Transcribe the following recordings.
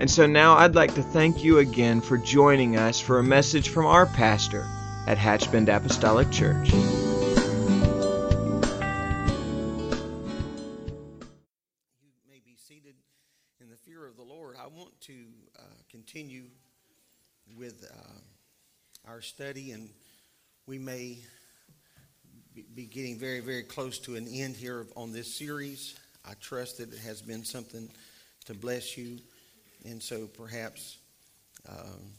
And so now I'd like to thank you again for joining us for a message from our pastor at Hatchbend Apostolic Church. You may be seated in the fear of the Lord. I want to uh, continue with uh, our study, and we may be getting very, very close to an end here on this series. I trust that it has been something to bless you. And so perhaps um,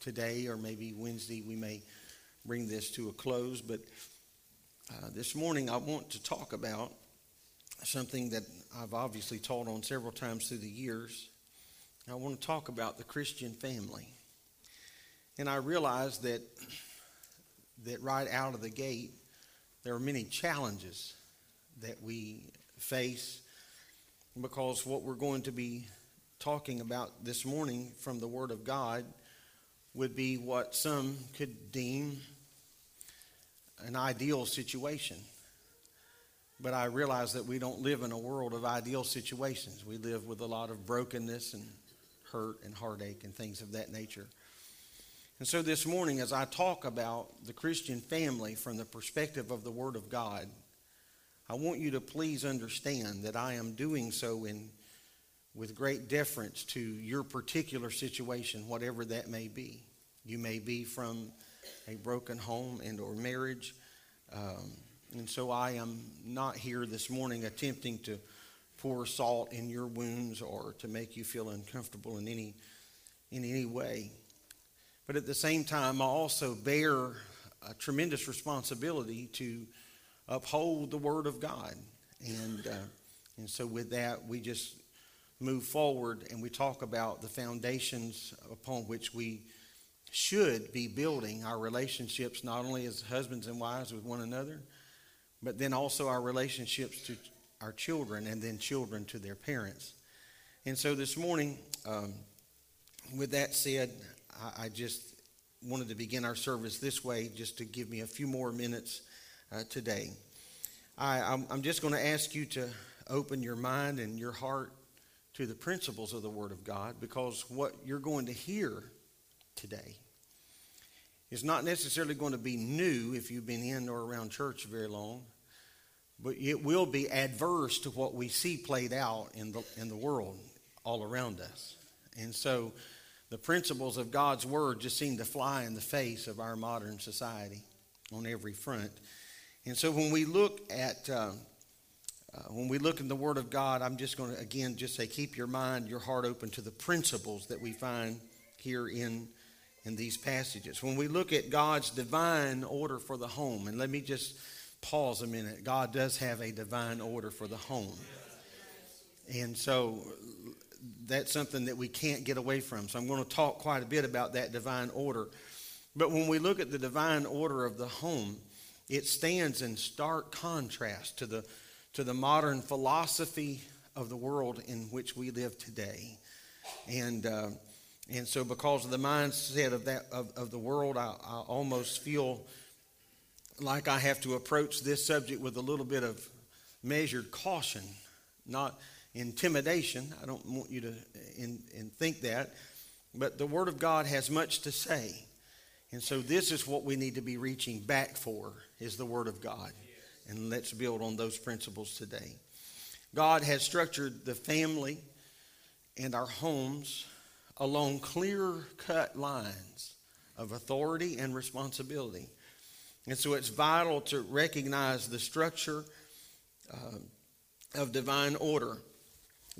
today or maybe Wednesday we may bring this to a close. But uh, this morning I want to talk about something that I've obviously taught on several times through the years. I want to talk about the Christian family. And I realize that that right out of the gate there are many challenges that we face because what we're going to be talking about this morning from the Word of God would be what some could deem an ideal situation. But I realize that we don't live in a world of ideal situations. We live with a lot of brokenness and hurt and heartache and things of that nature. And so this morning, as I talk about the Christian family from the perspective of the Word of God, I want you to please understand that I am doing so in with great deference to your particular situation, whatever that may be. You may be from a broken home and or marriage. Um, and so I am not here this morning attempting to pour salt in your wounds or to make you feel uncomfortable in any in any way. But at the same time, I also bear a tremendous responsibility to uphold the Word of God. And, uh, and so, with that, we just move forward and we talk about the foundations upon which we should be building our relationships, not only as husbands and wives with one another, but then also our relationships to our children and then children to their parents. And so this morning, um, with that said, I, I, just wanted to begin our service this way, just to give me a few more minutes uh, today. I, I'm, I'm just going to ask you to open your mind and your heart to the principles of the Word of God because what you're going to hear today is not necessarily going to be new if you've been in or around church very long, but it will be adverse to what we see played out in the, in the world all around us. And so the principles of God's Word just seem to fly in the face of our modern society on every front. And so when we look at uh, uh, when we look in the Word of God, I'm just going to again just say, keep your mind, your heart open to the principles that we find here in in these passages. When we look at God's divine order for the home, and let me just pause a minute. God does have a divine order for the home, and so that's something that we can't get away from. So I'm going to talk quite a bit about that divine order. But when we look at the divine order of the home, it stands in stark contrast to the to the modern philosophy of the world in which we live today. And, uh, and so, because of the mindset of, that, of, of the world, I, I almost feel like I have to approach this subject with a little bit of measured caution, not intimidation. I don't want you to in, in think that. But the Word of God has much to say. And so this is what we need to be reaching back for is the Word of God. And let's build on those principles today. God has structured the family and our homes along clear cut lines of authority and responsibility. And so it's vital to recognize the structure uh, of divine order.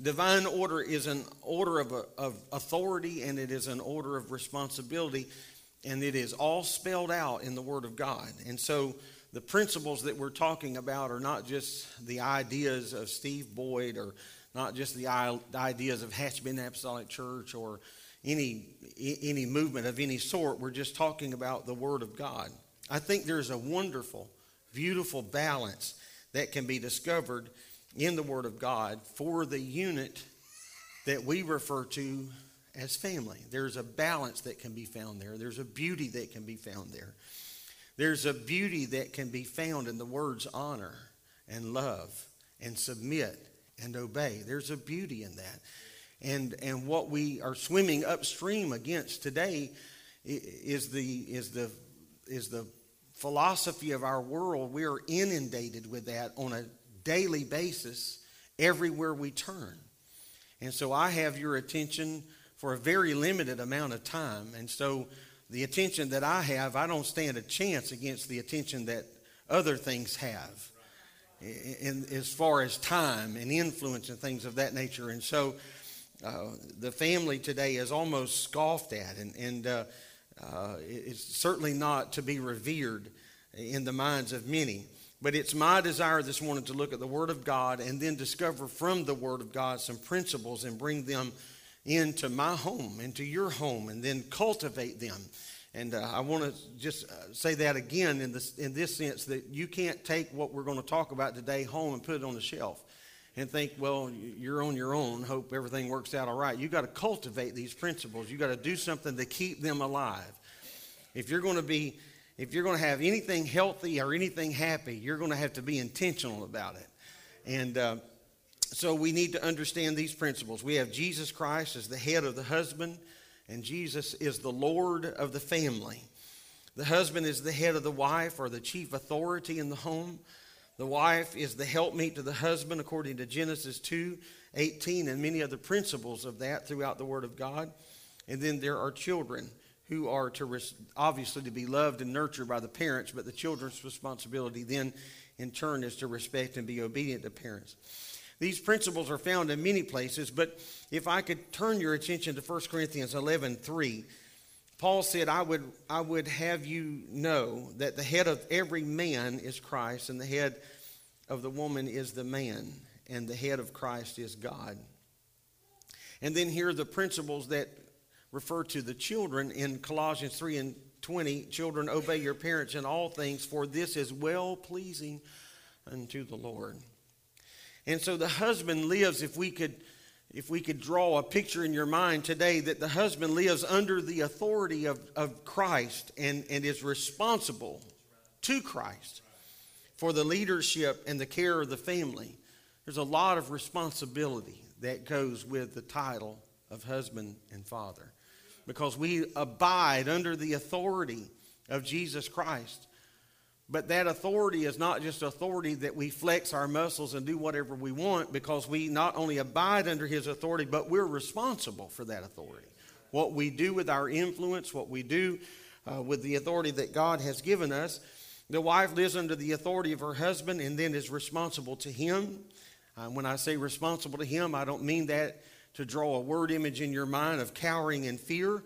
Divine order is an order of, of authority and it is an order of responsibility, and it is all spelled out in the Word of God. And so the principles that we're talking about are not just the ideas of Steve Boyd or not just the ideas of Hatchbend Apostolic Church or any, any movement of any sort. We're just talking about the Word of God. I think there's a wonderful, beautiful balance that can be discovered in the Word of God for the unit that we refer to as family. There's a balance that can be found there, there's a beauty that can be found there. There's a beauty that can be found in the words honor and love and submit and obey. There's a beauty in that. And, and what we are swimming upstream against today is the, is, the, is the philosophy of our world. We are inundated with that on a daily basis everywhere we turn. And so I have your attention for a very limited amount of time. And so the attention that I have, I don't stand a chance against the attention that other things have. In, as far as time and influence and things of that nature. And so uh, the family today is almost scoffed at, and, and uh, uh, it's certainly not to be revered in the minds of many. But it's my desire this morning to look at the Word of God and then discover from the Word of God some principles and bring them into my home, into your home, and then cultivate them. And uh, I want to just uh, say that again in this, in this sense that you can't take what we're going to talk about today home and put it on the shelf and think, well, you're on your own, hope everything works out all right. You've got to cultivate these principles. You've got to do something to keep them alive. If you're going to be, if you're going to have anything healthy or anything happy, you're going to have to be intentional about it. And uh, so we need to understand these principles. We have Jesus Christ as the head of the husband, and Jesus is the Lord of the family. The husband is the head of the wife or the chief authority in the home. The wife is the helpmeet to the husband, according to Genesis 2 18, and many other principles of that throughout the Word of God. And then there are children who are to obviously to be loved and nurtured by the parents, but the children's responsibility then in turn is to respect and be obedient to parents. These principles are found in many places, but if I could turn your attention to 1 Corinthians 11 3, Paul said, I would, I would have you know that the head of every man is Christ, and the head of the woman is the man, and the head of Christ is God. And then here are the principles that refer to the children in Colossians 3 and 20. Children, obey your parents in all things, for this is well pleasing unto the Lord. And so the husband lives, if we could if we could draw a picture in your mind today that the husband lives under the authority of, of Christ and, and is responsible to Christ for the leadership and the care of the family. There's a lot of responsibility that goes with the title of husband and father because we abide under the authority of Jesus Christ. But that authority is not just authority that we flex our muscles and do whatever we want because we not only abide under his authority, but we're responsible for that authority. What we do with our influence, what we do uh, with the authority that God has given us. The wife lives under the authority of her husband and then is responsible to him. Uh, when I say responsible to him, I don't mean that to draw a word image in your mind of cowering in fear.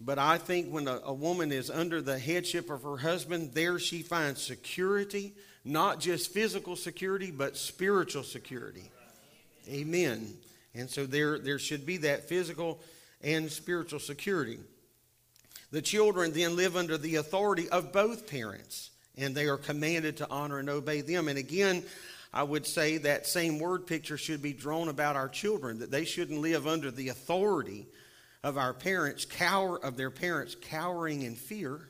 But I think when a, a, woman is under the headship of her husband, there she finds security, not just physical security, but spiritual security. Amen. And so there, there should be that physical and spiritual security. The children then live under the authority of both parents, and they are commanded to honor and obey them. And again, I would say that same word picture should be drawn about our children, that they shouldn't live under the authority of our parents cower of their parents cowering in fear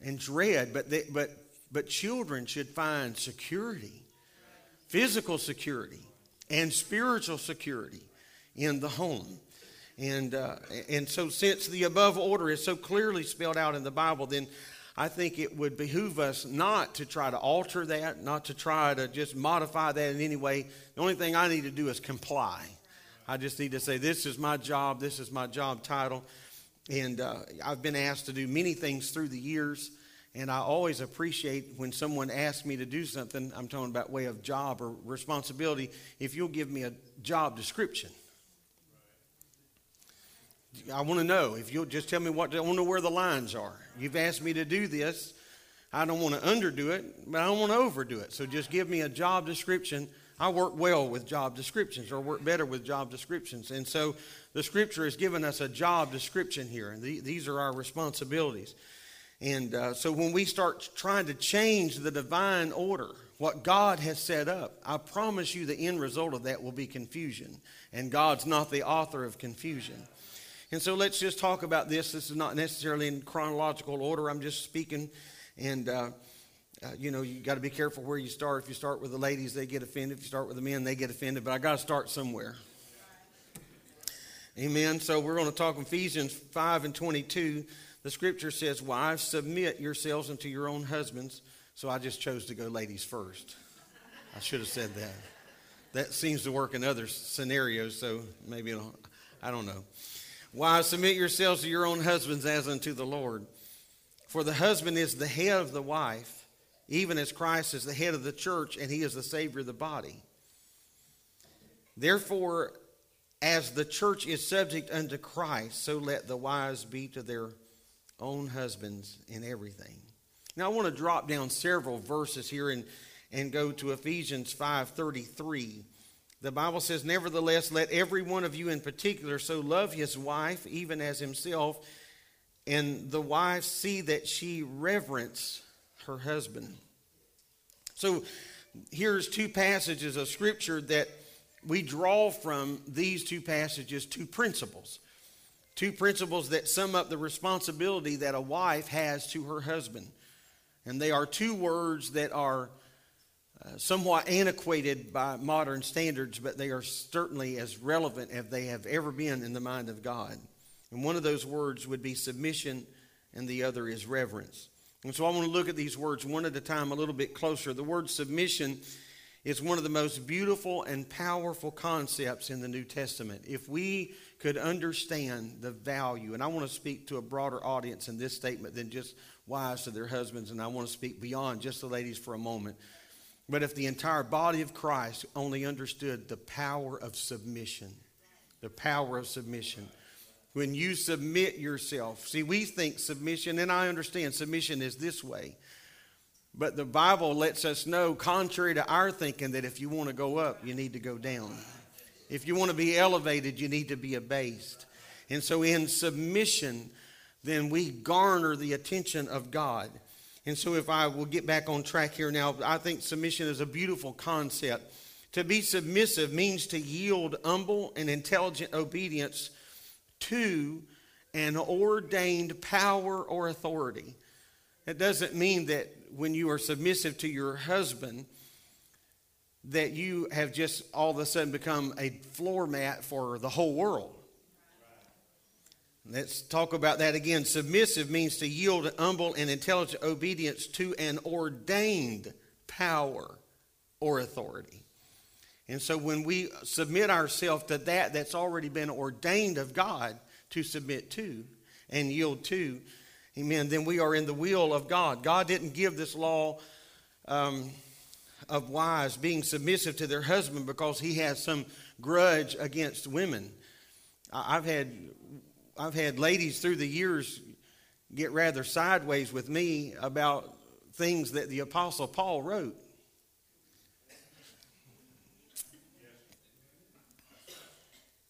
and dread but they, but but children should find security physical security and spiritual security in the home and uh, and so since the above order is so clearly spelled out in the bible then I think it would behoove us not to try to alter that, not to try to just modify that in any way. The only thing I need to do is comply I just need to say, This is my job, this is my job title. And uh, I've been asked to do many things through the years. And I always appreciate when someone asks me to do something, I'm talking about way of job or responsibility, if you'll give me a job description. I want to know if you'll just tell me what I want to know where the lines are. You've asked me to do this. I don't want to underdo it, but I don't want to overdo it. So just give me a job description I work well with job descriptions or work better with job descriptions. And so the scripture has given us a job description here. And the, these are our responsibilities. And uh, so when we start trying to change the divine order, what God has set up, I promise you the end result of that will be confusion. And God's not the author of confusion. And so let's just talk about this. This is not necessarily in chronological order. I'm just speaking. And, uh, uh, you know, you got to be careful where you start. If you start with the ladies, they get offended. If you start with the men, they get offended. But I got to start somewhere. Amen. So we're going to talk Ephesians 5 and 22. The scripture says, Wives, submit yourselves unto your own husbands. So I just chose to go ladies first. I should have said that. That seems to work in other scenarios, so maybe I don't know. Wives, submit yourselves to your own husbands as unto the Lord. For the husband is the head of the wife even as Christ is the head of the church and he is the Savior of the body. Therefore, as the church is subject unto Christ, so let the wives be to their own husbands in everything. Now I want to drop down several verses here and, and go to Ephesians 5:33. The Bible says, Nevertheless, let every one of you in particular so love his wife, even as himself, and the wife see that she reverence her husband. So here's two passages of Scripture that we draw from these two passages two principles. Two principles that sum up the responsibility that a wife has to her husband. And they are two words that are uh, somewhat antiquated by modern standards, but they are certainly as relevant as they have ever been in the mind of God. And one of those words would be submission, and the other is reverence. And so I want to look at these words one at a time a little bit closer. The word submission is one of the most beautiful and powerful concepts in the New Testament. If we could understand the value, and I want to speak to a broader audience in this statement than just wives to their husbands, and I want to speak beyond just the ladies for a moment. But if the entire body of Christ only understood the power of submission, the power of submission, when you submit yourself. See, we think submission, and I understand submission is this way. But the Bible lets us know, contrary to our thinking, that if you want to go up, you need to go down. If you want to be elevated, you need to be abased. And so, in submission, then we garner the attention of God. And so, if I will get back on track here now, I think submission is a beautiful concept. To be submissive means to yield humble and intelligent obedience to an ordained power or authority. It doesn't mean that when you are submissive to your husband, that you have just all of a sudden become a floor mat for the whole world. Let's talk about that again. Submissive means to yield humble and intelligent obedience to an ordained power or authority. And so when we submit ourselves to that that's already been ordained of God to submit to and yield to, amen, then we are in the will of God. God didn't give this law um, of wives being submissive to their husband because he has some grudge against women. I've had, I've had ladies through the years get rather sideways with me about things that the Apostle Paul wrote.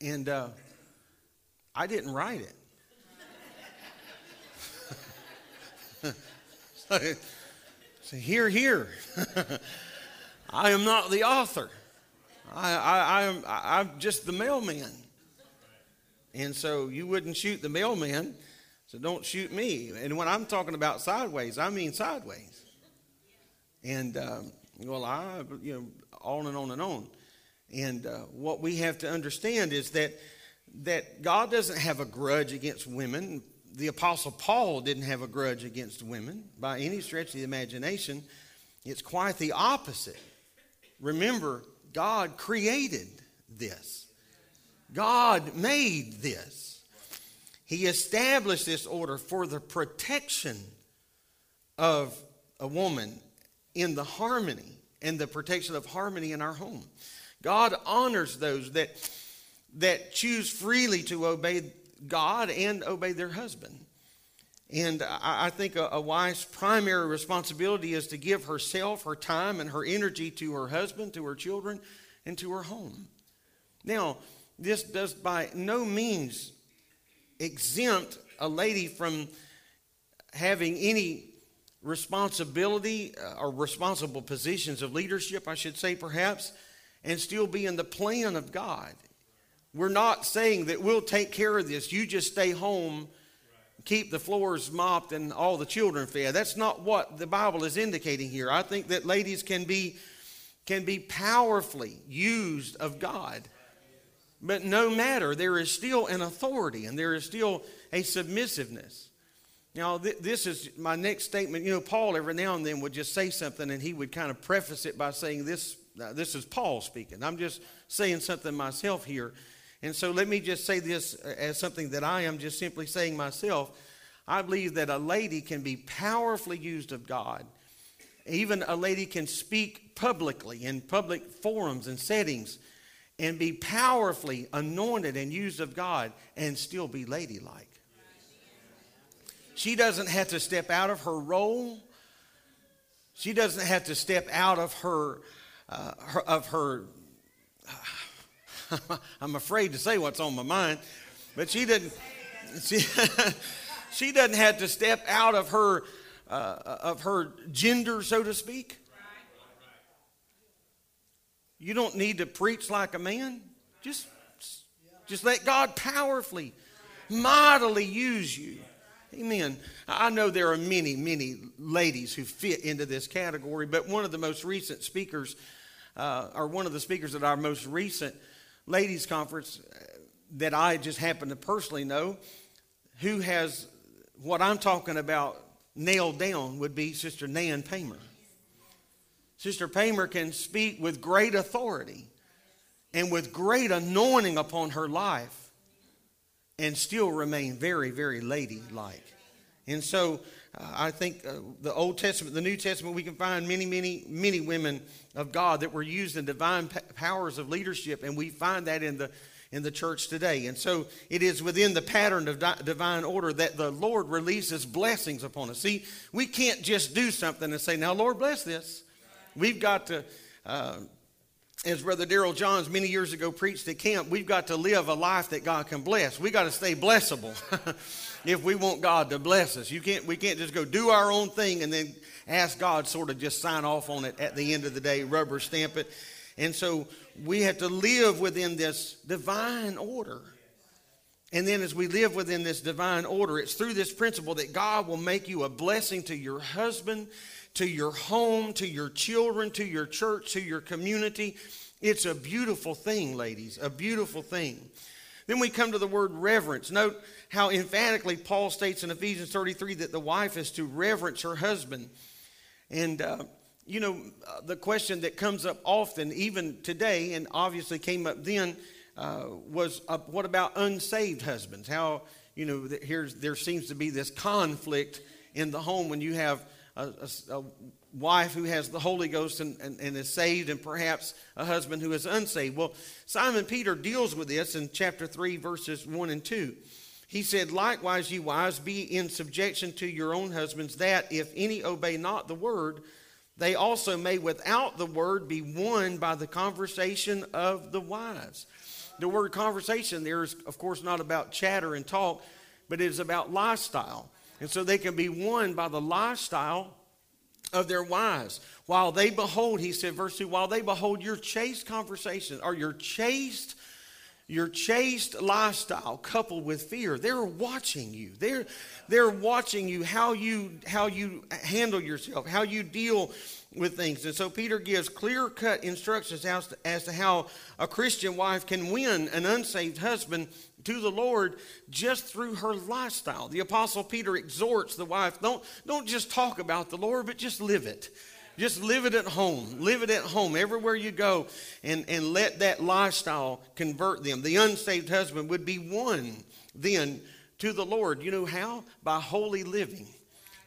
And uh, I didn't write it. so, here, here. I am not the author. I, I, I am, I, I'm just the mailman. And so you wouldn't shoot the mailman, so don't shoot me. And when I'm talking about sideways, I mean sideways. And, um, well, I, you know, on and on and on. And uh, what we have to understand is that that God doesn't have a grudge against women. The Apostle Paul didn't have a grudge against women by any stretch of the imagination. It's quite the opposite. Remember, God created this, God made this. He established this order for the protection of a woman in the harmony and the protection of harmony in our home. God honors those that, that choose freely to obey God and obey their husband. And I, I think a, a wife's primary responsibility is to give herself, her time, and her energy to her husband, to her children, and to her home. Now, this does by no means exempt a lady from having any responsibility uh, or responsible positions of leadership, I should say, perhaps, and still be in the plan of God. We're not saying that we'll take care of this. You just stay home, keep the floors mopped, and all the children fed. That's not what the Bible is indicating here. I think that ladies can be can be powerfully used of God. But no matter, there is still an authority and there is still a submissiveness. Now, th- this is my next statement. You know, Paul every now and then would just say something and he would kind of preface it by saying, This, uh, this is Paul speaking. I'm just saying something myself here. And so let me just say this as something that I am just simply saying myself. I believe that a lady can be powerfully used of God. Even a lady can speak publicly in public forums and settings and be powerfully anointed and used of God and still be ladylike. She doesn't have to step out of her role. She doesn't have to step out of her, uh, her of her I'm afraid to say what's on my mind, but she didn't. She, she doesn't have to step out of her uh, of her gender, so to speak. You don't need to preach like a man. Just, just let God powerfully, mightily use you. Amen. I know there are many, many ladies who fit into this category, but one of the most recent speakers, uh, or one of the speakers at our most recent ladies' conference uh, that I just happen to personally know, who has what I'm talking about nailed down, would be Sister Nan Paymer. Sister Paymer can speak with great authority and with great anointing upon her life and still remain very, very ladylike. And so uh, I think uh, the Old Testament, the New Testament, we can find many, many, many women of God that were used in divine powers of leadership, and we find that in the in the church today. And so it is within the pattern of di- divine order that the Lord releases blessings upon us. See, we can't just do something and say, "Now, Lord, bless this." We've got to. Uh, as Brother Daryl Johns many years ago preached at camp, we've got to live a life that God can bless. We've got to stay blessable if we want God to bless us. You can't, we can't just go do our own thing and then ask God sort of just sign off on it at the end of the day, rubber stamp it. And so we have to live within this divine order. And then as we live within this divine order, it's through this principle that God will make you a blessing to your husband to your home, to your children, to your church, to your community. It's a beautiful thing, ladies, a beautiful thing. Then we come to the word reverence. Note how emphatically Paul states in Ephesians 33 that the wife is to reverence her husband. And, uh, you know, uh, the question that comes up often, even today, and obviously came up then, uh, was uh, what about unsaved husbands? How, you know, here's, there seems to be this conflict in the home when you have a, a, a wife who has the Holy Ghost and, and, and, is saved, and perhaps a husband who is unsaved. Well, Simon Peter deals with this in chapter 3, verses 1 and 2. He said, Likewise, you wives, be in subjection to your own husbands, that if any obey not the word, they also may without the word be won by the conversation of the wives. The word conversation there is, of course, not about chatter and talk, but it is about lifestyle. And so they can be won by the lifestyle of their wives. While they behold, he said, verse 2, while they behold your chaste conversation or your chaste your chaste lifestyle coupled with fear they're watching you they're they're watching you how you how you handle yourself how you deal with things and so peter gives clear cut instructions as to, as to how a christian wife can win an unsaved husband to the Lord just through her lifestyle. The apostle Peter exhorts the wife, don't, don't just talk about the Lord, but just live it. Just live it at home. Live it at home everywhere you go and, and let that lifestyle convert them. The unsaved husband would be won then to the Lord. You know how? By holy living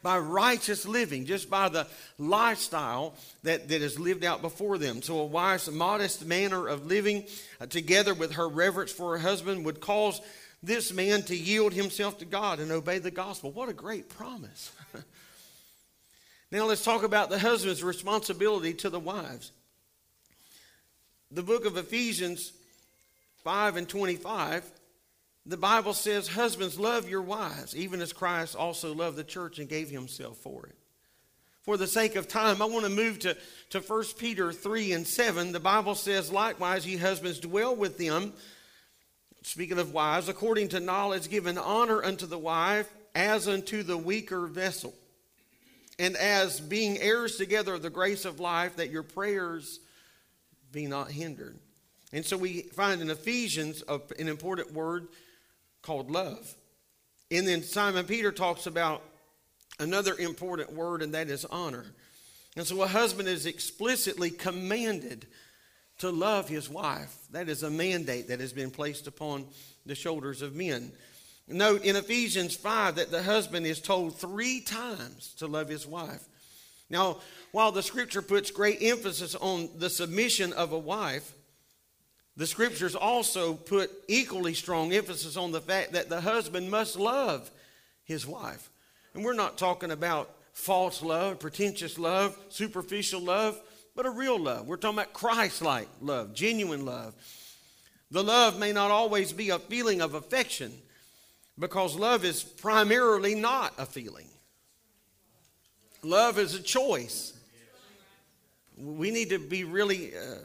by righteous living, just by the lifestyle that, that is lived out before them. So, a wife's modest manner of living, uh, together with her reverence for her husband, would cause this man to yield himself to God and obey the gospel. What a great promise. now let's talk about the husband's responsibility to the wives. The book of Ephesians 5 and 25, the Bible says, Husbands, love your wives, even as Christ also loved the church and gave himself for it. For the sake of time, I want to move to, to 1 Peter 3 and 7. The Bible says, Likewise, ye husbands, dwell with them speaking of wives, according to knowledge, given honor unto the wife as unto the weaker vessel, and as being heirs together of the grace of life, that your prayers be not hindered. And so we find in Ephesians an important word called love. And then Simon Peter talks about another important word, and that is honor. And so a husband is explicitly commanded to love his wife. That is a mandate that has been placed upon the shoulders of men. Note in Ephesians 5 that the husband is told three times to love his wife. Now, while the scripture puts great emphasis on the submission of a wife, the scriptures also put equally strong emphasis on the fact that the husband must love his wife. And we're not talking about false love, pretentious love, superficial love but a real love. We're talking about Christ like love, genuine love. The love may not always be a feeling of affection because love is primarily not a feeling. Love is a choice. We need to be really, uh,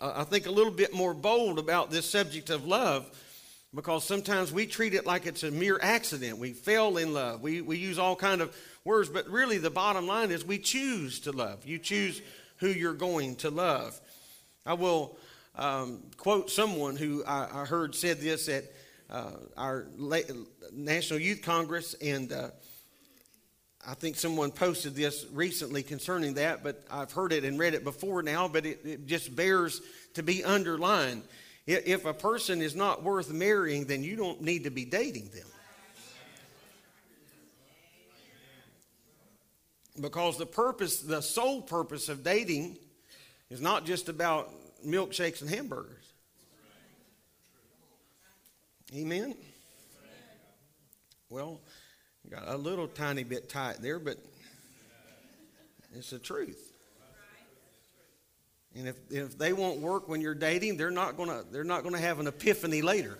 I think, a little bit more bold about this subject of love because sometimes we treat it like it's a mere accident. We fell in love. We, we use all kind of words, but really the bottom line is we choose to love. You choose who you're going to love. I will um, quote someone who I, I, heard said this at uh, our National Youth Congress, and uh, I think someone posted this recently concerning that, but I've heard it and read it before now, but it, it just bears to be underlined. If a person is not worth marrying, then you don't need to be dating them. Because the purpose, the sole purpose of dating is not just about milkshakes and hamburgers. Amen? Well, got a little tiny bit tight there, but it's the truth. And if, if they won't work when you're dating, they're not gonna they're not gonna have an epiphany later.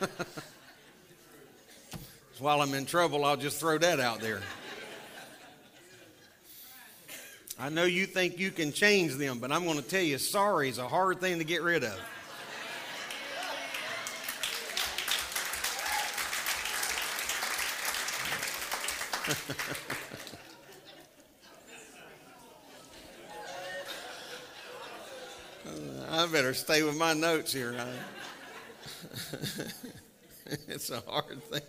so while I'm in trouble, I'll just throw that out there. I know you think you can change them, but I'm to tell you, sorry is a hard thing to get rid of. I better stay with my notes here. it's a hard thing.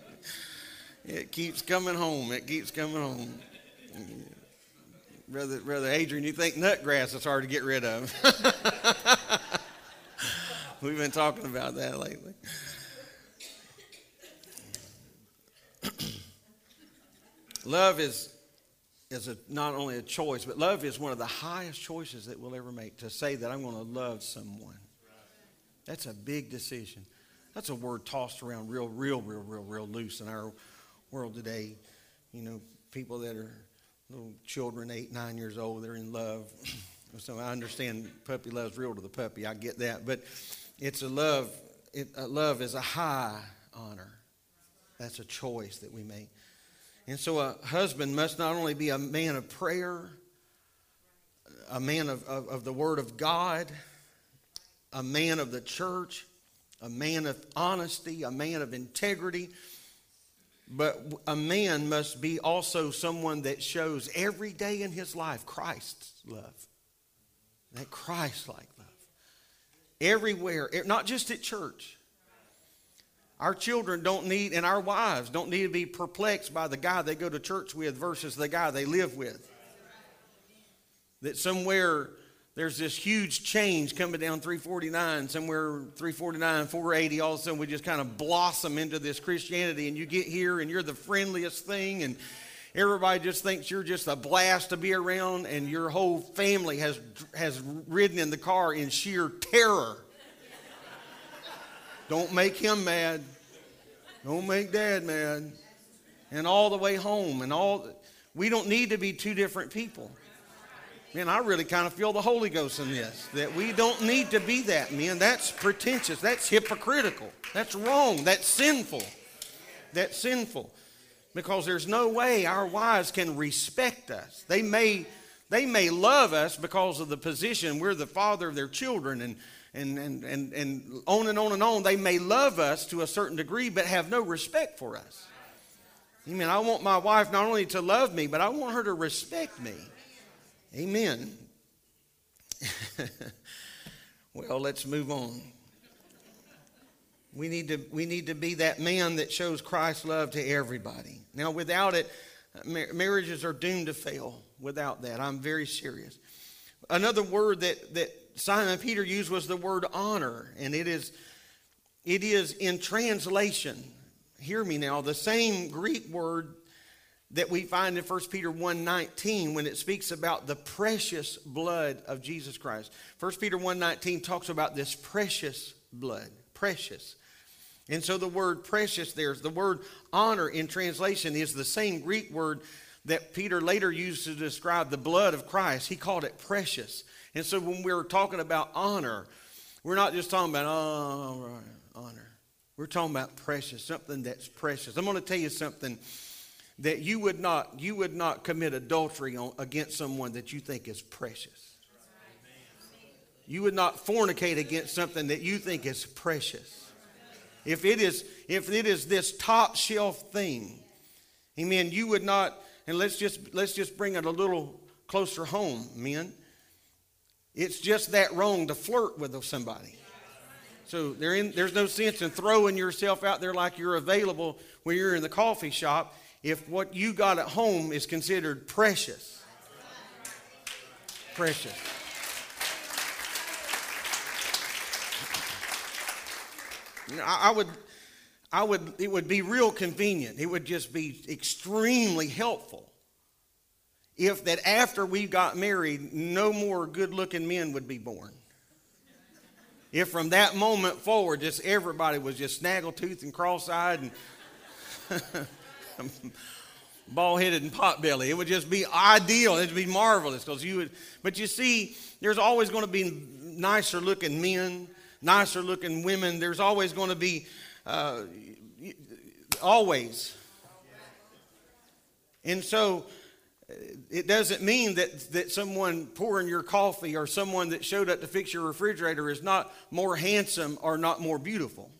It keeps coming home. It keeps coming home. Brother, Brother Adrian, you think nutgrass is hard to get rid of? We've been talking about that lately. Love is, is a, not only a choice, but love is one of the highest choices that we'll ever make to say that I'm going to love someone. That's a big decision. That's a word tossed around real, real, real, real, real loose in our world today. You know, people that are little children, eight, nine years old, they're in love. so I understand puppy love's real to the puppy. I get that. But it's a love. It, a love is a high honor. That's a choice that we make. And so a husband must not only be a man of prayer, a man of, of, of the Word of God, a man of the church, a man of honesty, a man of integrity, but a man must be also someone that shows every day in his life Christ's love. That Christ like love. Everywhere, not just at church. Our children don't need, and our wives don't need to be perplexed by the guy they go to church with versus the guy they live with. That somewhere there's this huge change coming down 349, somewhere 349, 480. All of a sudden, we just kind of blossom into this Christianity, and you get here and you're the friendliest thing, and everybody just thinks you're just a blast to be around, and your whole family has, has ridden in the car in sheer terror. Don't make him mad. Don't make dad mad. And all the way home and all we don't need to be two different people. Man, I really kind of feel the Holy Ghost in this. That we don't need to be that, man. That's pretentious. That's hypocritical. That's wrong. That's sinful. That's sinful. Because there's no way our wives can respect us. They may, they may love us because of the position. We're the father of their children and, and, and, and, and on and on and on. They may love us to a certain degree, but have no respect for us. Amen. I want my wife not only to love me, but I want her to respect me. Amen. well, let's move on. We need, to, we need to be that man that shows Christ's love to everybody. Now, without it, uh, marriages are doomed to fail without that. I'm very serious. Another word that, that Simon Peter used was the word honor, and it is, it is in translation. Hear me now. The same Greek word that we find in 1 Peter 1:19 when it speaks about the precious blood of Jesus Christ. 1 Peter 1:19 talks about this precious blood, precious. And so the word precious there's the word honor in translation is the same Greek word that Peter later used to describe the blood of Christ. He called it precious. And so when we're talking about honor, we're not just talking about oh, honor. We're talking about precious, something that's precious. I'm going to tell you something that you would not you would not commit adultery on, against someone that you think is precious. You would not fornicate against something that you think is precious. If it is if it is this top shelf thing, amen, you would not and let's just let's just bring it a little closer home, men. It's just that wrong to flirt with somebody. So in, there's no sense in throwing yourself out there like you're available when you're in the coffee shop if what you got at home is considered precious. Precious. I would, I would, it would be real convenient. It would just be extremely helpful if that after we got married, no more good looking men would be born. If from that moment forward, just everybody was just snaggletooth and cross eyed and. bald headed and pot belly. It would just be ideal. It'd be marvelous because you would. But you see, there's always going to be nicer looking men, nicer looking women. There's always going to be, uh, always. And so it doesn't mean that, that someone pouring your coffee or someone that showed up to fix your refrigerator is not more handsome or not more beautiful.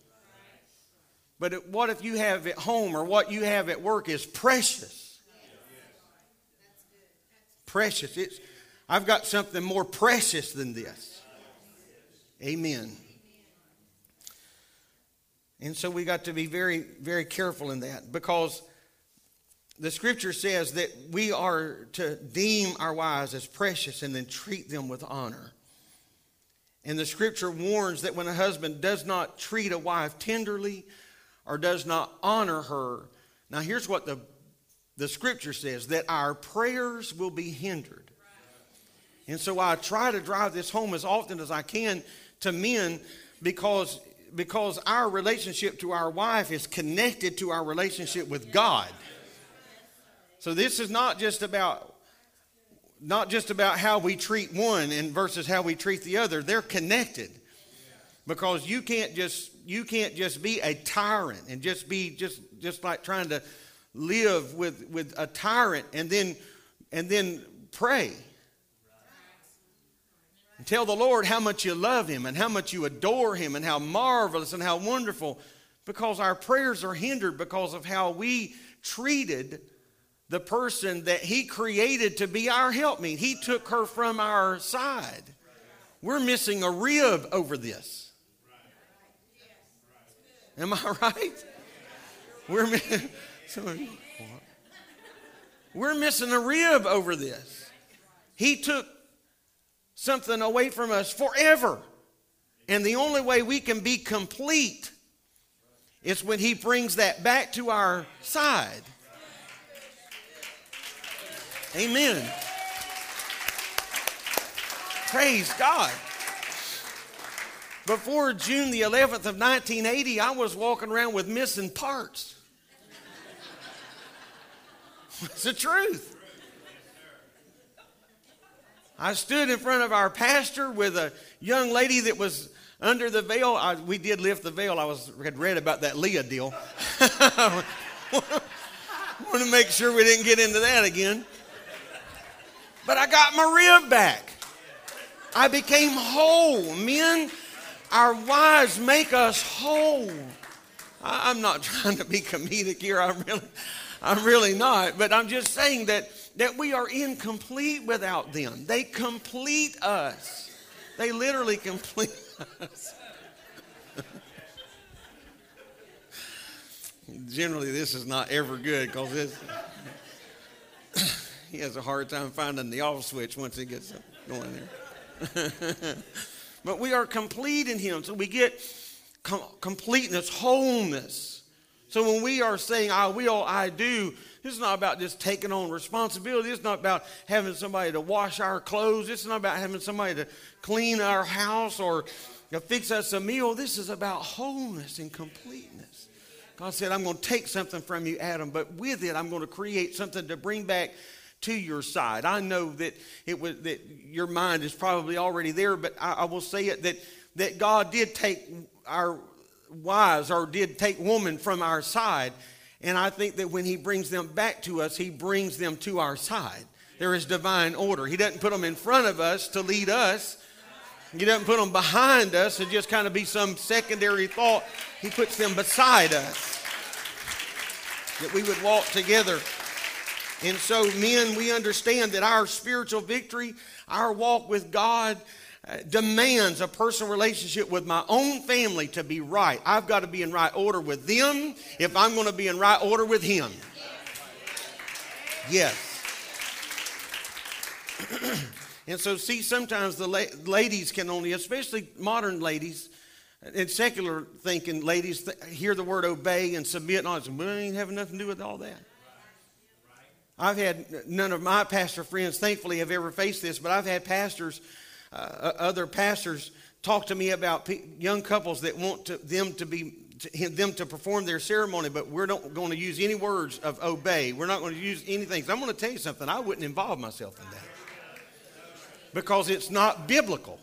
But what if you have at home or what you have at work is precious? Precious. It's, I've got something more precious than this. Amen. And so we got to be very, very careful in that because the scripture says that we are to deem our wives as precious and then treat them with honor. And the scripture warns that when a husband does not treat a wife tenderly, or does not honor her. Now, here's what the, the scripture says that our prayers will be hindered. And so I try to drive this home as often as I can to men because, because our relationship to our wife is connected to our relationship with God. So this is not just about not just about how we treat one and versus how we treat the other. They're connected. Because you can't just you can't just be a tyrant and just be just just like trying to live with with a tyrant and then and then pray. And tell the lord how much you love him and how much you adore him and how marvelous and how wonderful. Because our prayers are hindered because of how we treated the person that he created to be our helpmeet he took her from our side we're missing a rib over this Am I right? We're, we're missing a rib over this. He took something away from us forever. And the only way we can be complete is when He brings that back to our side. Amen. Praise God. Before June the 11th of 1980, I was walking around with missing parts. It's the truth. I stood in front of our pastor with a young lady that was under the veil. I, we did lift the veil. I was had read about that Leah deal. I want to make sure we didn't get into that again. But I got my rib back. I became whole. Men, our wives make us whole. I, I'm not trying to be comedic here. I'm really, I'm really not. But I'm just saying that that we are incomplete without them. They complete us. They literally complete us. Generally, this is not ever good because he has a hard time finding the off switch once he gets going there. but we are complete in Him, so we get com- completeness, wholeness. So when we are saying, ah, I will, I do, this is not about just taking on responsibility. It's not about having somebody to wash our clothes. It's not about having somebody to clean our house or fix us a meal. This is about wholeness and completeness. God said, I'm going to take something from you, Adam, but with it, I'm going to create something to bring back to your side. I know that it was that your mind is probably already there, but I, I will say it that that God did take our wives or did take woman from our side and I think that when he brings them back to us, he brings them to our side. There is divine order. He doesn't put them in front of us to lead us. He doesn't put them behind us to just kind of be some secondary thought. He puts them beside us. That we would walk together. And so, men, we understand that our spiritual victory, our walk with God, uh, demands a personal relationship with my own family to be right. I've got to be in right order with them if I'm going to be in right order with Him. Yes. and so, see, sometimes the la- ladies can only, especially modern ladies, and secular thinking ladies th- hear the word obey and submit and all this. Well, ain't having nothing to do with all that. I've had none of my pastor friends, thankfully, have ever faced this, but I've had pastors uh, other pastors talk to me about young couples that want to, them to be to, them to perform their ceremony, but we're not going to use any words of obey. We're not going to use anything. So I'm going to tell you something. I wouldn't involve myself in that because it's not biblical.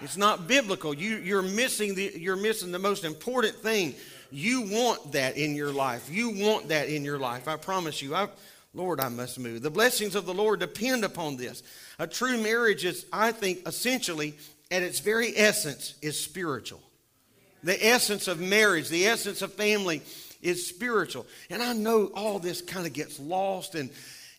It's not biblical. You, you're missing the you're missing the most important thing. You want that in your life. You want that in your life. I promise you. I, Lord, I must move. The blessings of the Lord depend upon this. A true marriage is, I think, essentially, at its very essence, is spiritual. The essence of marriage, the essence of family is spiritual. And I know all this kind of gets lost in,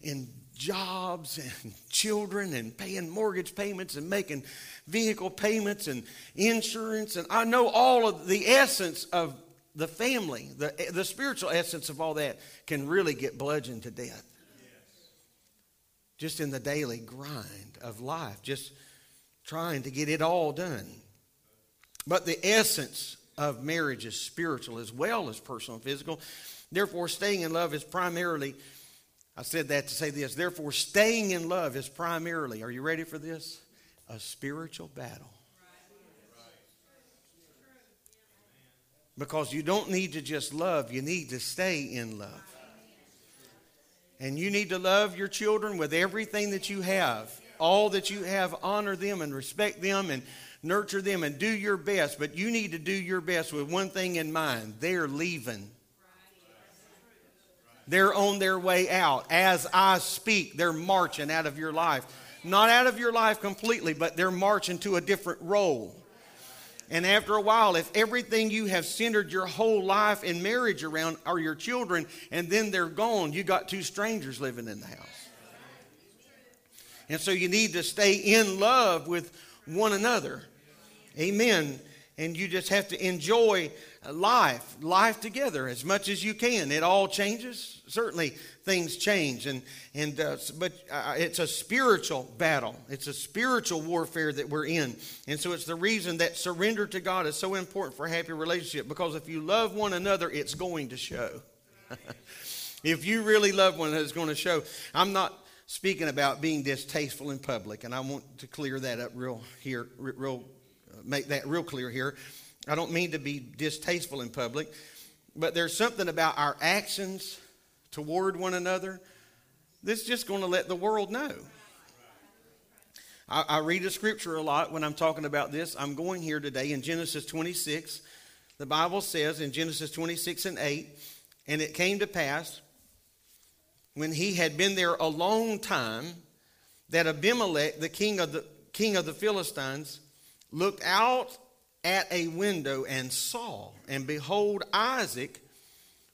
in jobs and children and paying mortgage payments and making vehicle payments and insurance. And I know all of the essence of the family, the, the spiritual essence of all that can really get bludgeoned to death just in the daily grind of life, just trying to get it all done. But the essence of marriage is spiritual as well as personal and physical. Therefore, staying in love is primarily, I said that to say this, therefore, staying in love is primarily, are you ready for this? A spiritual battle. Because you don't need to just love, you need to stay in love. And you need to love your children with everything that you have. All that you have, honor them and respect them and nurture them and do your best. But you need to do your best with one thing in mind they're leaving. They're on their way out. As I speak, they're marching out of your life. Not out of your life completely, but they're marching to a different role. And after a while, if everything you have centered your whole life in marriage around are your children, and then they're gone, you got two strangers living in the house. And so you need to stay in love with one another. Amen. And you just have to enjoy life, life together as much as you can. It all changes. Certainly, things change, and and uh, but uh, it's a spiritual battle. It's a spiritual warfare that we're in, and so it's the reason that surrender to God is so important for a happy relationship. Because if you love one another, it's going to show. if you really love one another, it's going to show. I'm not speaking about being distasteful in public, and I want to clear that up real here, real uh, make that real clear here. I don't mean to be distasteful in public, but there's something about our actions toward one another that's just going to let the world know. I, I read the scripture a lot when I'm talking about this. I'm going here today in Genesis 26. The Bible says in Genesis 26 and 8, and it came to pass when he had been there a long time that Abimelech, the king of the king of the Philistines, looked out at a window and saw, and behold, Isaac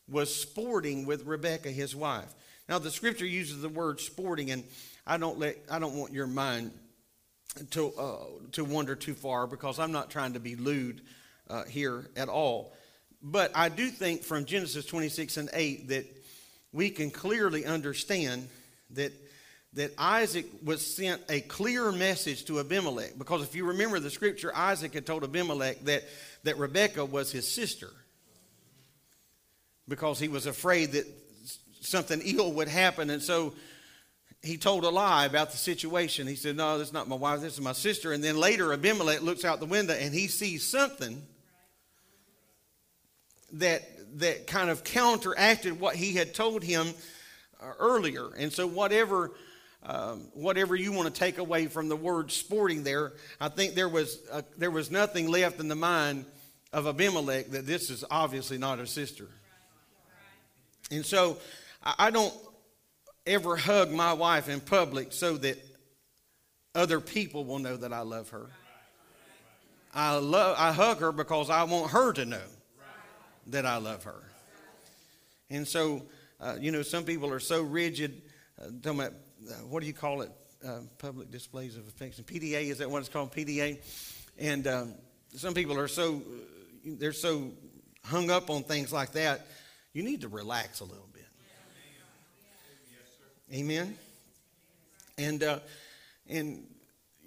was sporting with Rebekah, his wife. Now, the scripture uses the word sporting, and I don't let I don't want your mind to uh, to wander too far because I'm not trying to be lewd uh, here at all. But I do think from Genesis 26 and 8 that we can clearly understand that that Isaac was sent a clear message to Abimelech. Because if you remember the scripture, Isaac had told Abimelech that, that Rebekah was his sister. Because he was afraid that something ill would happen. And so he told a lie about the situation. He said, No, this is not my wife, this is my sister. And then later, Abimelech looks out the window and he sees something that, that kind of counteracted what he had told him uh, earlier. And so, whatever um, whatever you want to take away from the word sporting there, I think there was, uh, there was nothing left in the mind of Abimelech that this is obviously not a sister. And so I, don't ever hug my wife in public so that other people will know that I love her. I, love, I hug her because I want her to know that I love her. And so, uh, you know, some people are so rigid, uh, talking about what do you call it? Uh, public displays of affection. PDA is that what it's called? PDA. And um, some people are so they're so hung up on things like that. You need to relax a little bit. Amen. And uh, and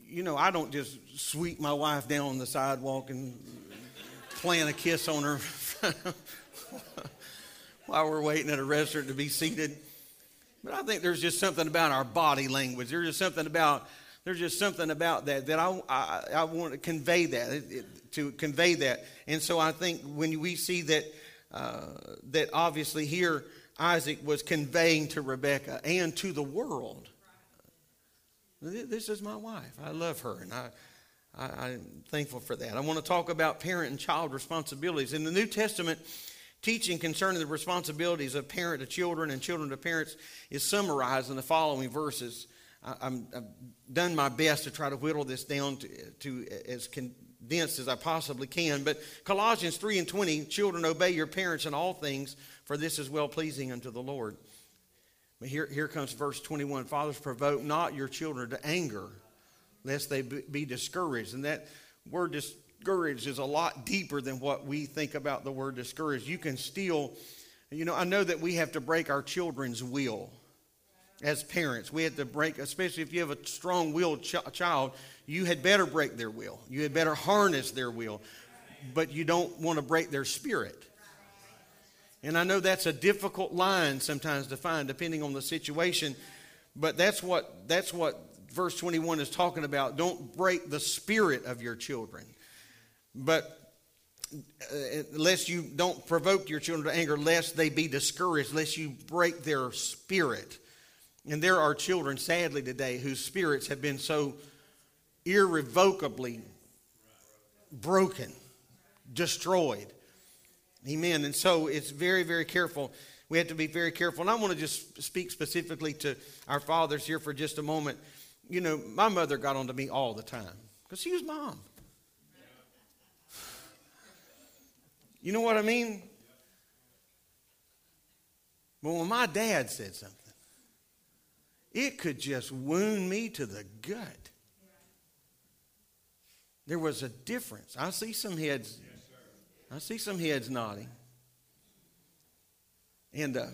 you know I don't just sweep my wife down on the sidewalk and plant a kiss on her while we're waiting at a restaurant to be seated. But I think there's just something about our body language. There's just something about there's just something about that that I, I, I want to convey that to convey that. And so I think when we see that uh, that obviously here Isaac was conveying to Rebekah and to the world, this is my wife. I love her, and I, I am thankful for that. I want to talk about parent and child responsibilities in the New Testament teaching concerning the responsibilities of parent to children and children to parents is summarized in the following verses. I, have done my best to try to whittle this down to, to as condensed as I possibly can. But Colossians 3 and 20, children, obey your parents in all things, for this is well pleasing unto the Lord. But here, here comes verse 21 Fathers, provoke not your children to anger, lest they be discouraged. And that word dis- discouraged is a lot deeper than what we think about the word discouraged. You can still, you know, I know that we have to break our children's will as parents. We have to break, especially if you have a strong willed ch- child, you had better break their will. You had better harness their will, but you don't want to break their spirit. And I know that's a difficult line sometimes to find depending on the situation, but that's what that's what verse 21 is talking about. Don't break the spirit of your children. But uh, lest you don't provoke your children to anger, lest they be discouraged, lest you break their spirit. And there are children, sadly, today whose spirits have been so irrevocably broken, destroyed. Amen. And so it's very, very careful. We have to be very careful. And I want to just speak specifically to our fathers here for just a moment. You know, my mother got on to me all the time because she was mom. You know what I mean? But when my dad said something, it could just wound me to the gut. There was a difference. I see some heads. I see some heads nodding. And uh,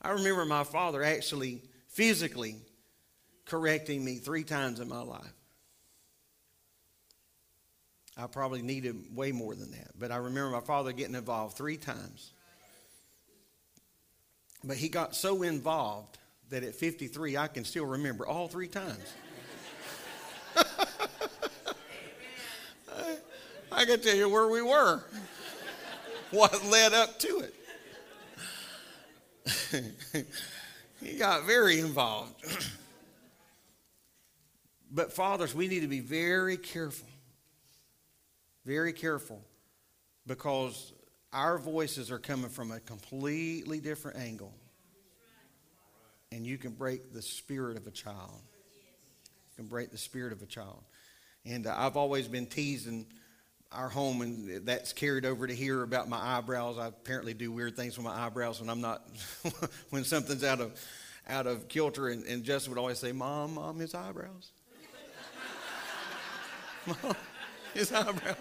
I remember my father actually physically correcting me three times in my life. I probably needed way more than that. But I remember my father getting involved three times. But he got so involved that at 53, I can still remember all three times. I can tell you where we were, what led up to it. he got very involved. but, fathers, we need to be very careful. Very careful because our voices are coming from a completely different angle. And you can break the spirit of a child. You can break the spirit of a child. And uh, I've always been teasing our home, and that's carried over to here about my eyebrows. I apparently do weird things with my eyebrows when I'm not, when something's out of, out of kilter. And, and Justin would always say, "Mom, mom, his eyebrows." mom, his eyebrows.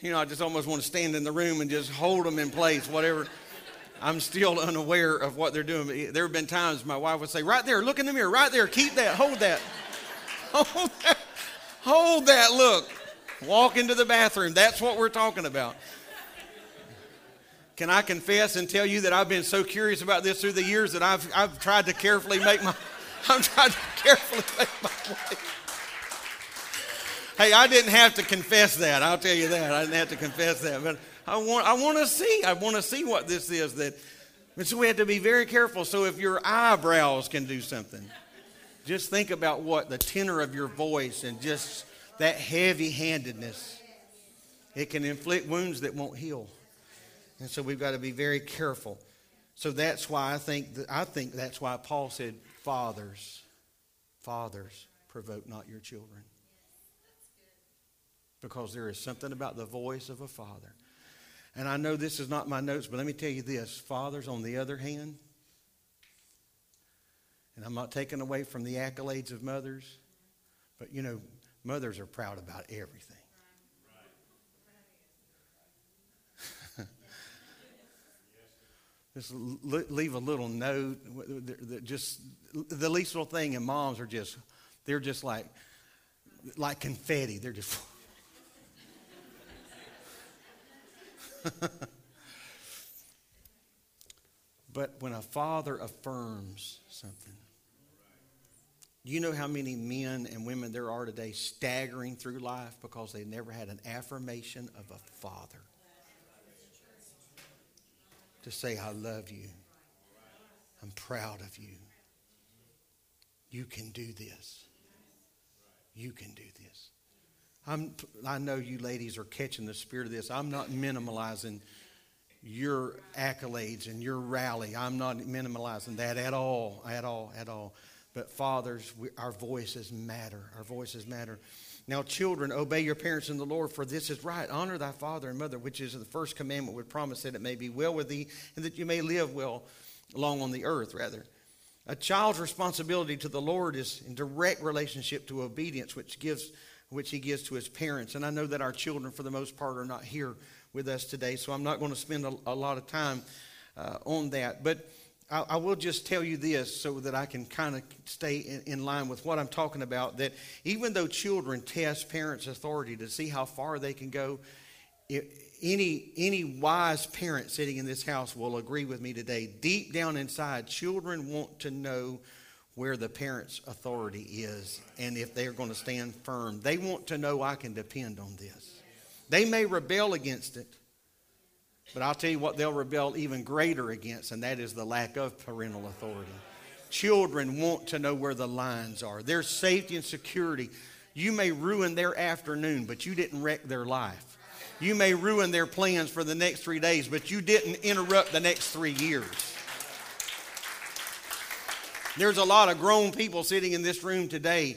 You know, I just almost want to stand in the room and just hold them in place, whatever. I'm still unaware of what they're doing. There have been times my wife would say, Right there, look in the mirror, right there, keep that, hold that. Hold that, hold that look. Walk into the bathroom. That's what we're talking about. Can I confess and tell you that I've been so curious about this through the years that I've, I've tried to carefully make my, I've tried to carefully make my way. Hey, I didn't have to confess that. I'll tell you that. I didn't have to confess that. But I want, I want to see. I want to see what this is. That, and so we have to be very careful. So if your eyebrows can do something, just think about what the tenor of your voice and just that heavy handedness. It can inflict wounds that won't heal. And so we've got to be very careful. So that's why I think that, I think that's why Paul said, Fathers, fathers, provoke not your children because there is something about the voice of a father. And I know this is not my notes, but let me tell you this fathers, on the other hand, and I'm not taking away from the accolades of mothers, but you know, mothers are proud about everything. just leave a little note. Just the least little thing, and moms are just, they're just like, like confetti. They're just. but when a father affirms something, do you know how many men and women there are today staggering through life because they never had an affirmation of a father? To say, I love you. I'm proud of you. You can do this. You can do this. I'm, I know you ladies are catching the spirit of this. I'm not minimalizing your accolades and your rally. I'm not minimalizing that at all, at all, at all. But fathers, we, our voices matter. Our voices matter. Now, children, obey your parents in the Lord, for this is right. Honor thy father and mother, which is the first commandment with promise that it may be well with thee and that you may live well long on the earth, rather. A child's responsibility to the Lord is in direct relationship to obedience, which gives which he gives to his parents. And I know that our children, for the most part, are not here with us today, so I'm not going to spend a, a lot of time uh, on that. But I, I, will just tell you this so that I can kind of stay in, in line with what I'm talking about that even though children test parents' authority to see how far they can go, any, any wise parent sitting in this house will agree with me today. Deep down inside, children want to know where the parent's authority is and if they're going to stand firm. They want to know I can depend on this. They may rebel against it, but I'll tell you what they'll rebel even greater against, and that is the lack of parental authority. Children want to know where the lines are, their safety and security. You may ruin their afternoon, but you didn't wreck their life. You may ruin their plans for the next three days, but you didn't interrupt the next three years. There's a lot of grown people sitting in this room today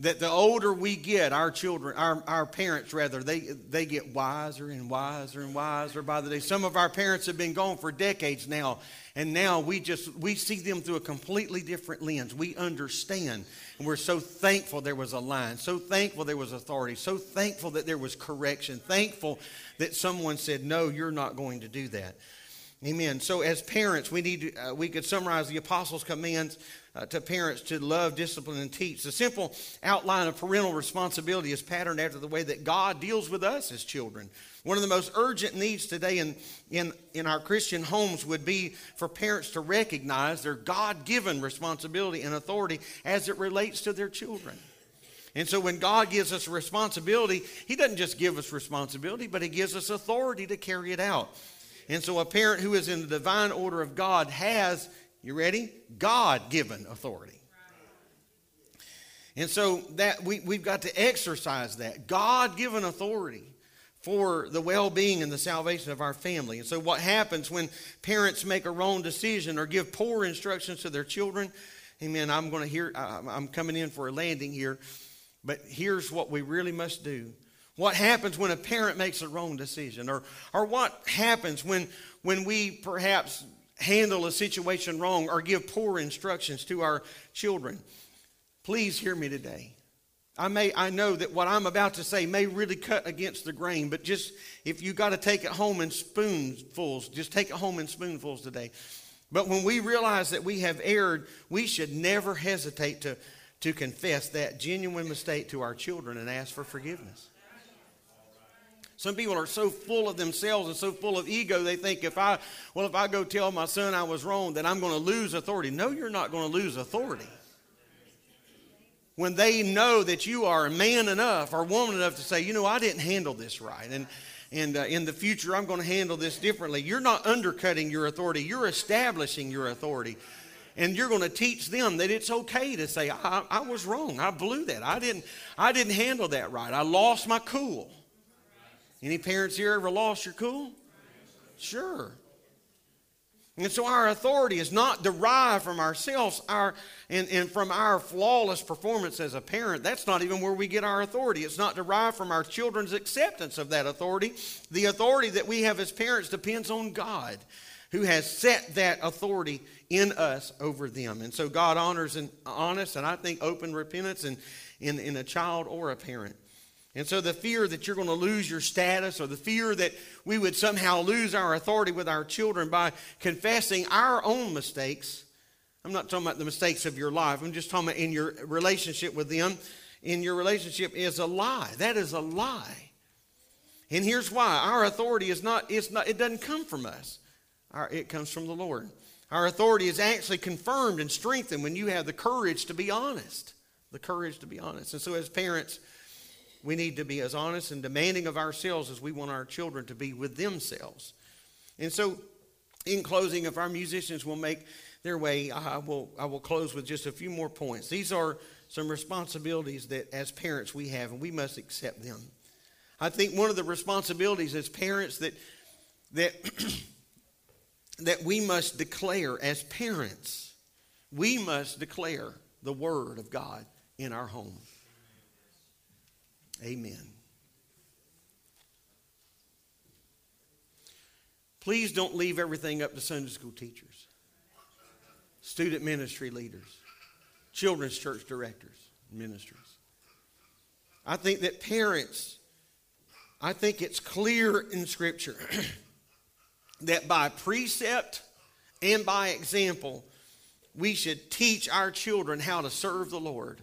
that the older we get, our children, our, our parents rather, they, they get wiser and wiser and wiser by the day. Some of our parents have been gone for decades now, and now we just we see them through a completely different lens. We understand, and we're so thankful there was a line, so thankful there was authority, so thankful that there was correction, thankful that someone said, No, you're not going to do that. Amen. So, as parents, we need to, uh, we could summarize the apostles' commands uh, to parents to love, discipline, and teach. The simple outline of parental responsibility is patterned after the way that God deals with us as children. One of the most urgent needs today in, in, in our Christian homes would be for parents to recognize their God given responsibility and authority as it relates to their children. And so when God gives us responsibility, He doesn't just give us responsibility, but He gives us authority to carry it out. And so a parent who is in the divine order of God has, you ready? God given authority. And so that we, we've got to exercise that God given authority for the well being and the salvation of our family. And so, what happens when parents make a wrong decision or give poor instructions to their children? Amen. I'm going to hear, I'm coming in for a landing here, but here's what we really must do. What happens when a parent makes a wrong decision? Or, or what happens when, when we perhaps handle a situation wrong or give poor instructions to our children? Please hear me today. I may I know that what I'm about to say may really cut against the grain, but just if you got to take it home in spoonfuls, just take it home in spoonfuls today. But when we realize that we have erred, we should never hesitate to, to confess that genuine mistake to our children and ask for forgiveness. Some people are so full of themselves and so full of ego, they think if I, well, if I go tell my son I was wrong, then I'm going to lose authority. No, you're not going to lose authority when they know that you are a man enough or woman enough to say, you know, I didn't handle this right. And, and uh, in the future, I'm going to handle this differently. You're not undercutting your authority, you're establishing your authority. And you're going to teach them that it's okay to say, I, I was wrong. I blew that. I didn't, I didn't handle that right. I lost my cool. Any parents here ever lost your cool? Sure. And so our authority is not derived from ourselves our, and, and from our flawless performance as a parent. That's not even where we get our authority. It's not derived from our children's acceptance of that authority. The authority that we have as parents depends on God, who has set that authority in us over them. And so God honors an honest and I think open repentance in, in, in a child or a parent. And so the fear that you're going to lose your status or the fear that we would somehow lose our authority with our children by confessing our own mistakes. I'm not talking about the mistakes of your life. I'm just talking about in your relationship with them. In your relationship is a lie. That is a lie. And here's why. Our authority is not, it's not it doesn't come from us. Our, it comes from the Lord. Our authority is actually confirmed and strengthened when you have the courage to be honest. The courage to be honest. And so as parents, we need to be as honest and demanding of ourselves as we want our children to be with themselves. And so, in closing, if our musicians will make their way, I will, I will close with just a few more points. These are some responsibilities that, as parents, we have, and we must accept them. I think one of the responsibilities as parents that, that, that we must declare as parents, we must declare the Word of God in our home. Amen. Please don't leave everything up to Sunday school teachers, student ministry leaders, children's church directors, ministers. I think that parents, I think it's clear in Scripture that by precept and by example, we should teach our children how to serve the Lord.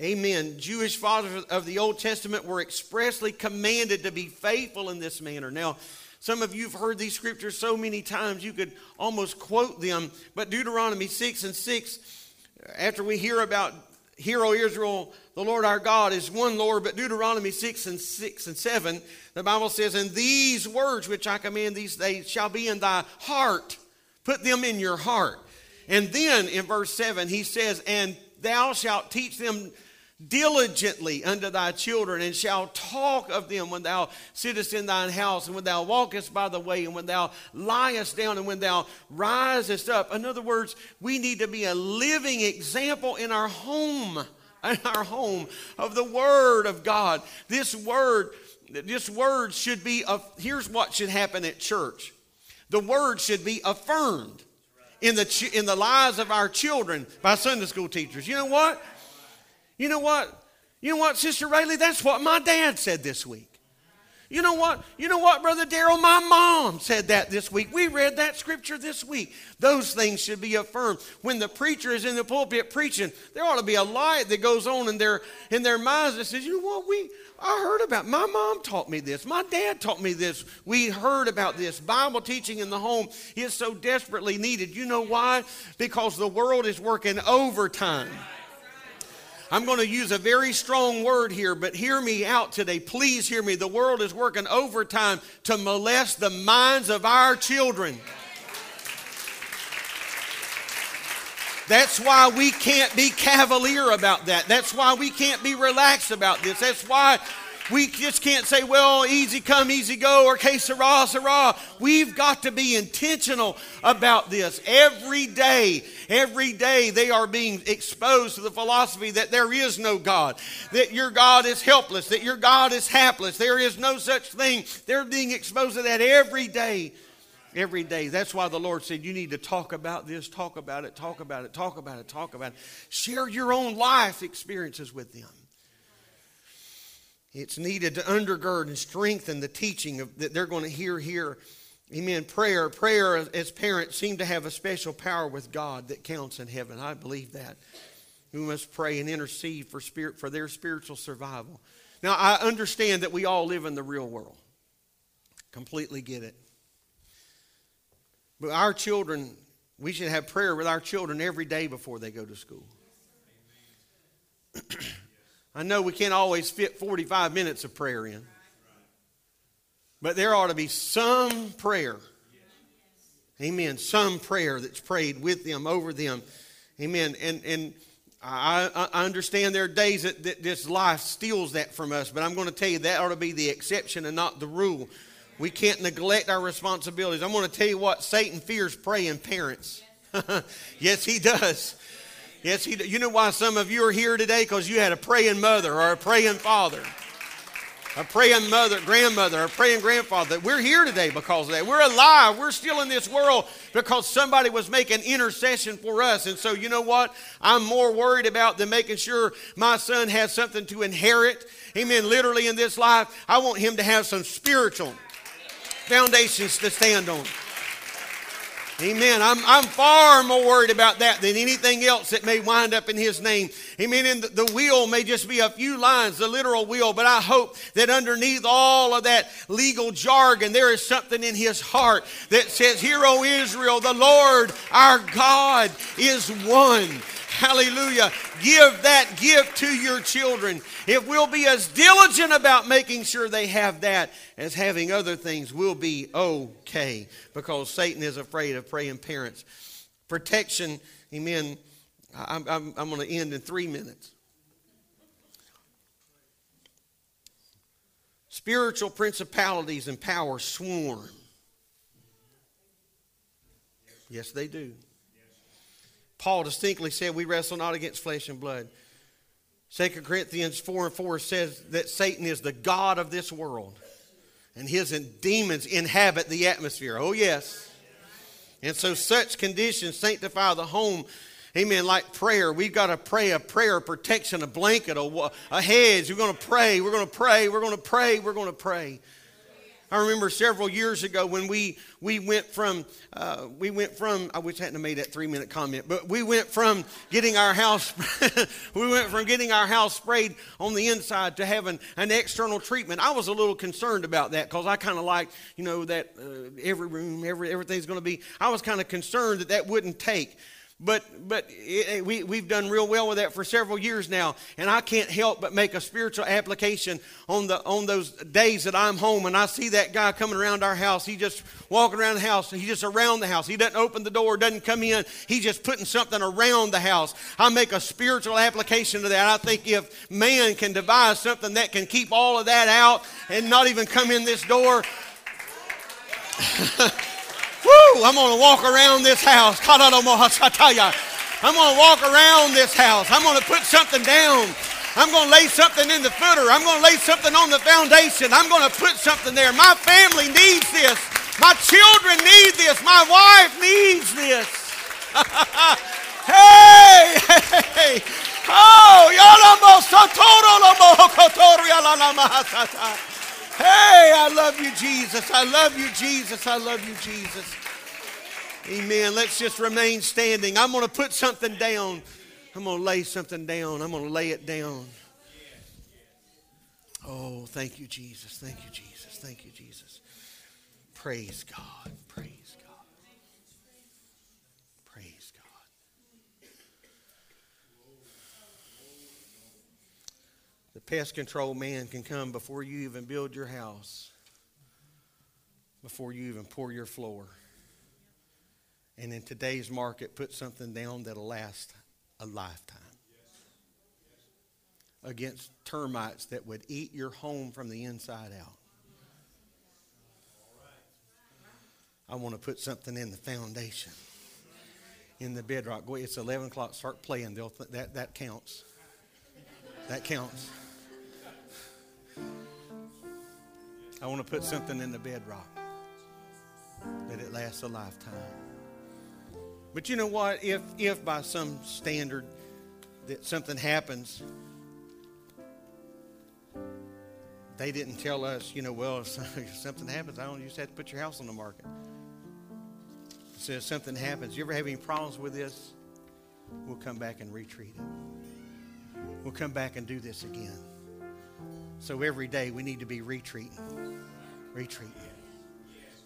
Amen. Jewish fathers of the Old Testament were expressly commanded to be faithful in this manner. Now, some of you have heard these scriptures so many times you could almost quote them, but Deuteronomy 6 and 6, after we hear about Hear, O Israel, the Lord our God is one Lord, but Deuteronomy 6 and 6 and 7, the Bible says, And these words which I command these days shall be in thy heart. Put them in your heart. And then in verse 7, he says, And thou shalt teach them diligently unto thy children, and shalt talk of them when thou sittest in thine house, and when thou walkest by the way, and when thou liest down, and when thou risest up. In other words, we need to be a living example in our home, in our home of the Word of God. This Word, this Word should be, here's what should happen at church. The Word should be affirmed in the, in the lives of our children by Sunday school teachers. You know what? You know what? You know what, Sister Rayleigh? That's what my dad said this week. You know what? You know what, Brother Daryl? My mom said that this week. We read that scripture this week. Those things should be affirmed. When the preacher is in the pulpit preaching, there ought to be a light that goes on in their in their minds that says, you know what, we I heard about my mom taught me this. My dad taught me this. We heard about this. Bible teaching in the home is so desperately needed. You know why? Because the world is working overtime. I'm going to use a very strong word here, but hear me out today. Please hear me. The world is working overtime to molest the minds of our children. That's why we can't be cavalier about that. That's why we can't be relaxed about this. That's why we just can't say, well, easy come, easy go, or que sera, sera. We've got to be intentional about this. Every day, every day they are being exposed to the philosophy that there is no God, that your God is helpless, that your God is hapless. There is no such thing. They're being exposed to that every day every day. That's why the Lord said, You need to talk about this, talk about it, talk about it, talk about it, talk about it. Share your own life experiences with them. It's needed to undergird and strengthen the teaching of, that they're going to hear here. Amen. Prayer, prayer as parents seem to have a special power with God that counts in heaven. I believe that. We must pray and intercede for spirit for their spiritual survival. Now I understand that we all live in the real world. Completely get it. But our children, we should have prayer with our children every day before they go to school. I know we can't always fit 45 minutes of prayer in, but there ought to be some prayer. Amen. Some prayer that's prayed with them, over them. Amen. And, and I, I understand there are days that, that this life steals that from us, but I'm going to tell you that ought to be the exception and not the rule. We can't neglect our responsibilities. I'm going to tell you what Satan fears praying parents. yes, he does. Yes, he, you know why some of you are here today? Because you had a praying mother or a praying father, a praying mother, grandmother, a praying grandfather. We're here today because of that. We're alive. We're still in this world because somebody was making intercession for us. And so, you know what? I'm more worried about than making sure my son has something to inherit. Amen. Literally in this life, I want him to have some spiritual foundations to stand on. Amen. I'm, I'm far more worried about that than anything else that may wind up in His name. Amen. And the, will may just be a few lines, the literal will, but I hope that underneath all of that legal jargon, there is something in His heart that says, Hear, O Israel, the Lord our God is one. Hallelujah. Give that gift to your children. If we'll be as diligent about making sure they have that as having other things, we'll be okay because Satan is afraid of praying parents. Protection, amen. I'm, I'm, I'm going to end in three minutes. Spiritual principalities and powers swarm. Yes, they do. Paul distinctly said, We wrestle not against flesh and blood. 2 Corinthians 4 and 4 says that Satan is the God of this world, and his demons inhabit the atmosphere. Oh, yes. And so, such conditions sanctify the home. Amen. Like prayer, we've got to pray a prayer, of protection, a blanket, a, a hedge. We're going to pray. We're going to pray. We're going to pray. We're going to pray. I remember several years ago when we we went from uh, we went from I wish I hadn't made that three minute comment, but we went from getting our house we went from getting our house sprayed on the inside to having an external treatment. I was a little concerned about that because I kind of like you know that uh, every room every everything's going to be. I was kind of concerned that that wouldn't take. But, but it, we, we've done real well with that for several years now. And I can't help but make a spiritual application on, the, on those days that I'm home and I see that guy coming around our house. He just walking around the house. He's just around the house. He doesn't open the door, doesn't come in. He's just putting something around the house. I make a spiritual application to that. I think if man can devise something that can keep all of that out and not even come in this door. I'm going to walk around this house. I'm going to walk around this house. I'm going to put something down. I'm going to lay something in the footer. I'm going to lay something on the foundation. I'm going to put something there. My family needs this. My children need this. My wife needs this. hey, hey, oh, Hey, I love you, Jesus. I love you, Jesus. I love you, Jesus. Amen. Let's just remain standing. I'm going to put something down. I'm going to lay something down. I'm going to lay it down. Oh, thank you, Jesus. Thank you, Jesus. Thank you, Jesus. Praise God. Praise God. Praise God. Pest control man can come before you even build your house, before you even pour your floor. And in today's market, put something down that'll last a lifetime against termites that would eat your home from the inside out. I want to put something in the foundation, in the bedrock. It's 11 o'clock. Start playing. Th- that, that counts. That counts. I want to put something in the bedrock that it lasts a lifetime. But you know what? If, if by some standard that something happens, they didn't tell us, you know, well, if something happens, I don't, you just have to put your house on the market. So if something happens, you ever have any problems with this? We'll come back and retreat it. We'll come back and do this again. So every day we need to be retreating, retreating,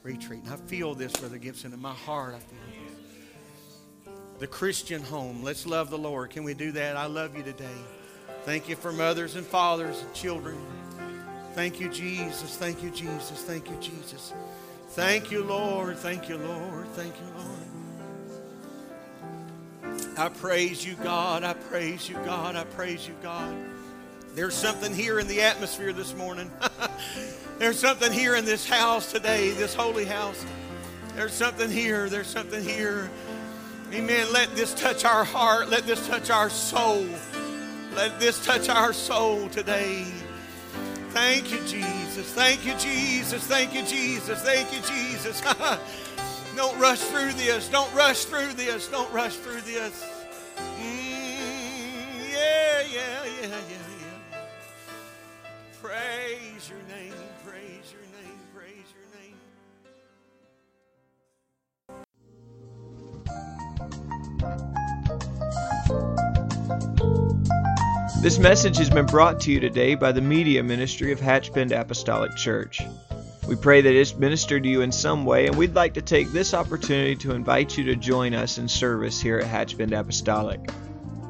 retreating. I feel this, Brother Gibson, in my heart. I feel. The Christian home. Let's love the Lord. Can we do that? I love you today. Thank you for mothers and fathers and children. Thank you, Jesus. Thank you, Jesus. Thank you, Jesus. Thank you, Lord. Thank you, Lord. Thank you, Lord. I praise you, God. I praise you, God. I praise you, God. There's something here in the atmosphere this morning. There's something here in this house today, this holy house. There's something here. There's something here. Amen. Let this touch our heart. Let this touch our soul. Let this touch our soul today. Thank you, Jesus. Thank you, Jesus. Thank you, Jesus. Thank you, Jesus. Don't rush through this. Don't rush through this. Don't rush through this. Mm, yeah, yeah, yeah, yeah, yeah. Praise your name. Praise your name. Praise your name. This message has been brought to you today by the Media Ministry of Hatchbend Apostolic Church. We pray that it's ministered to you in some way, and we'd like to take this opportunity to invite you to join us in service here at Hatchbend Apostolic.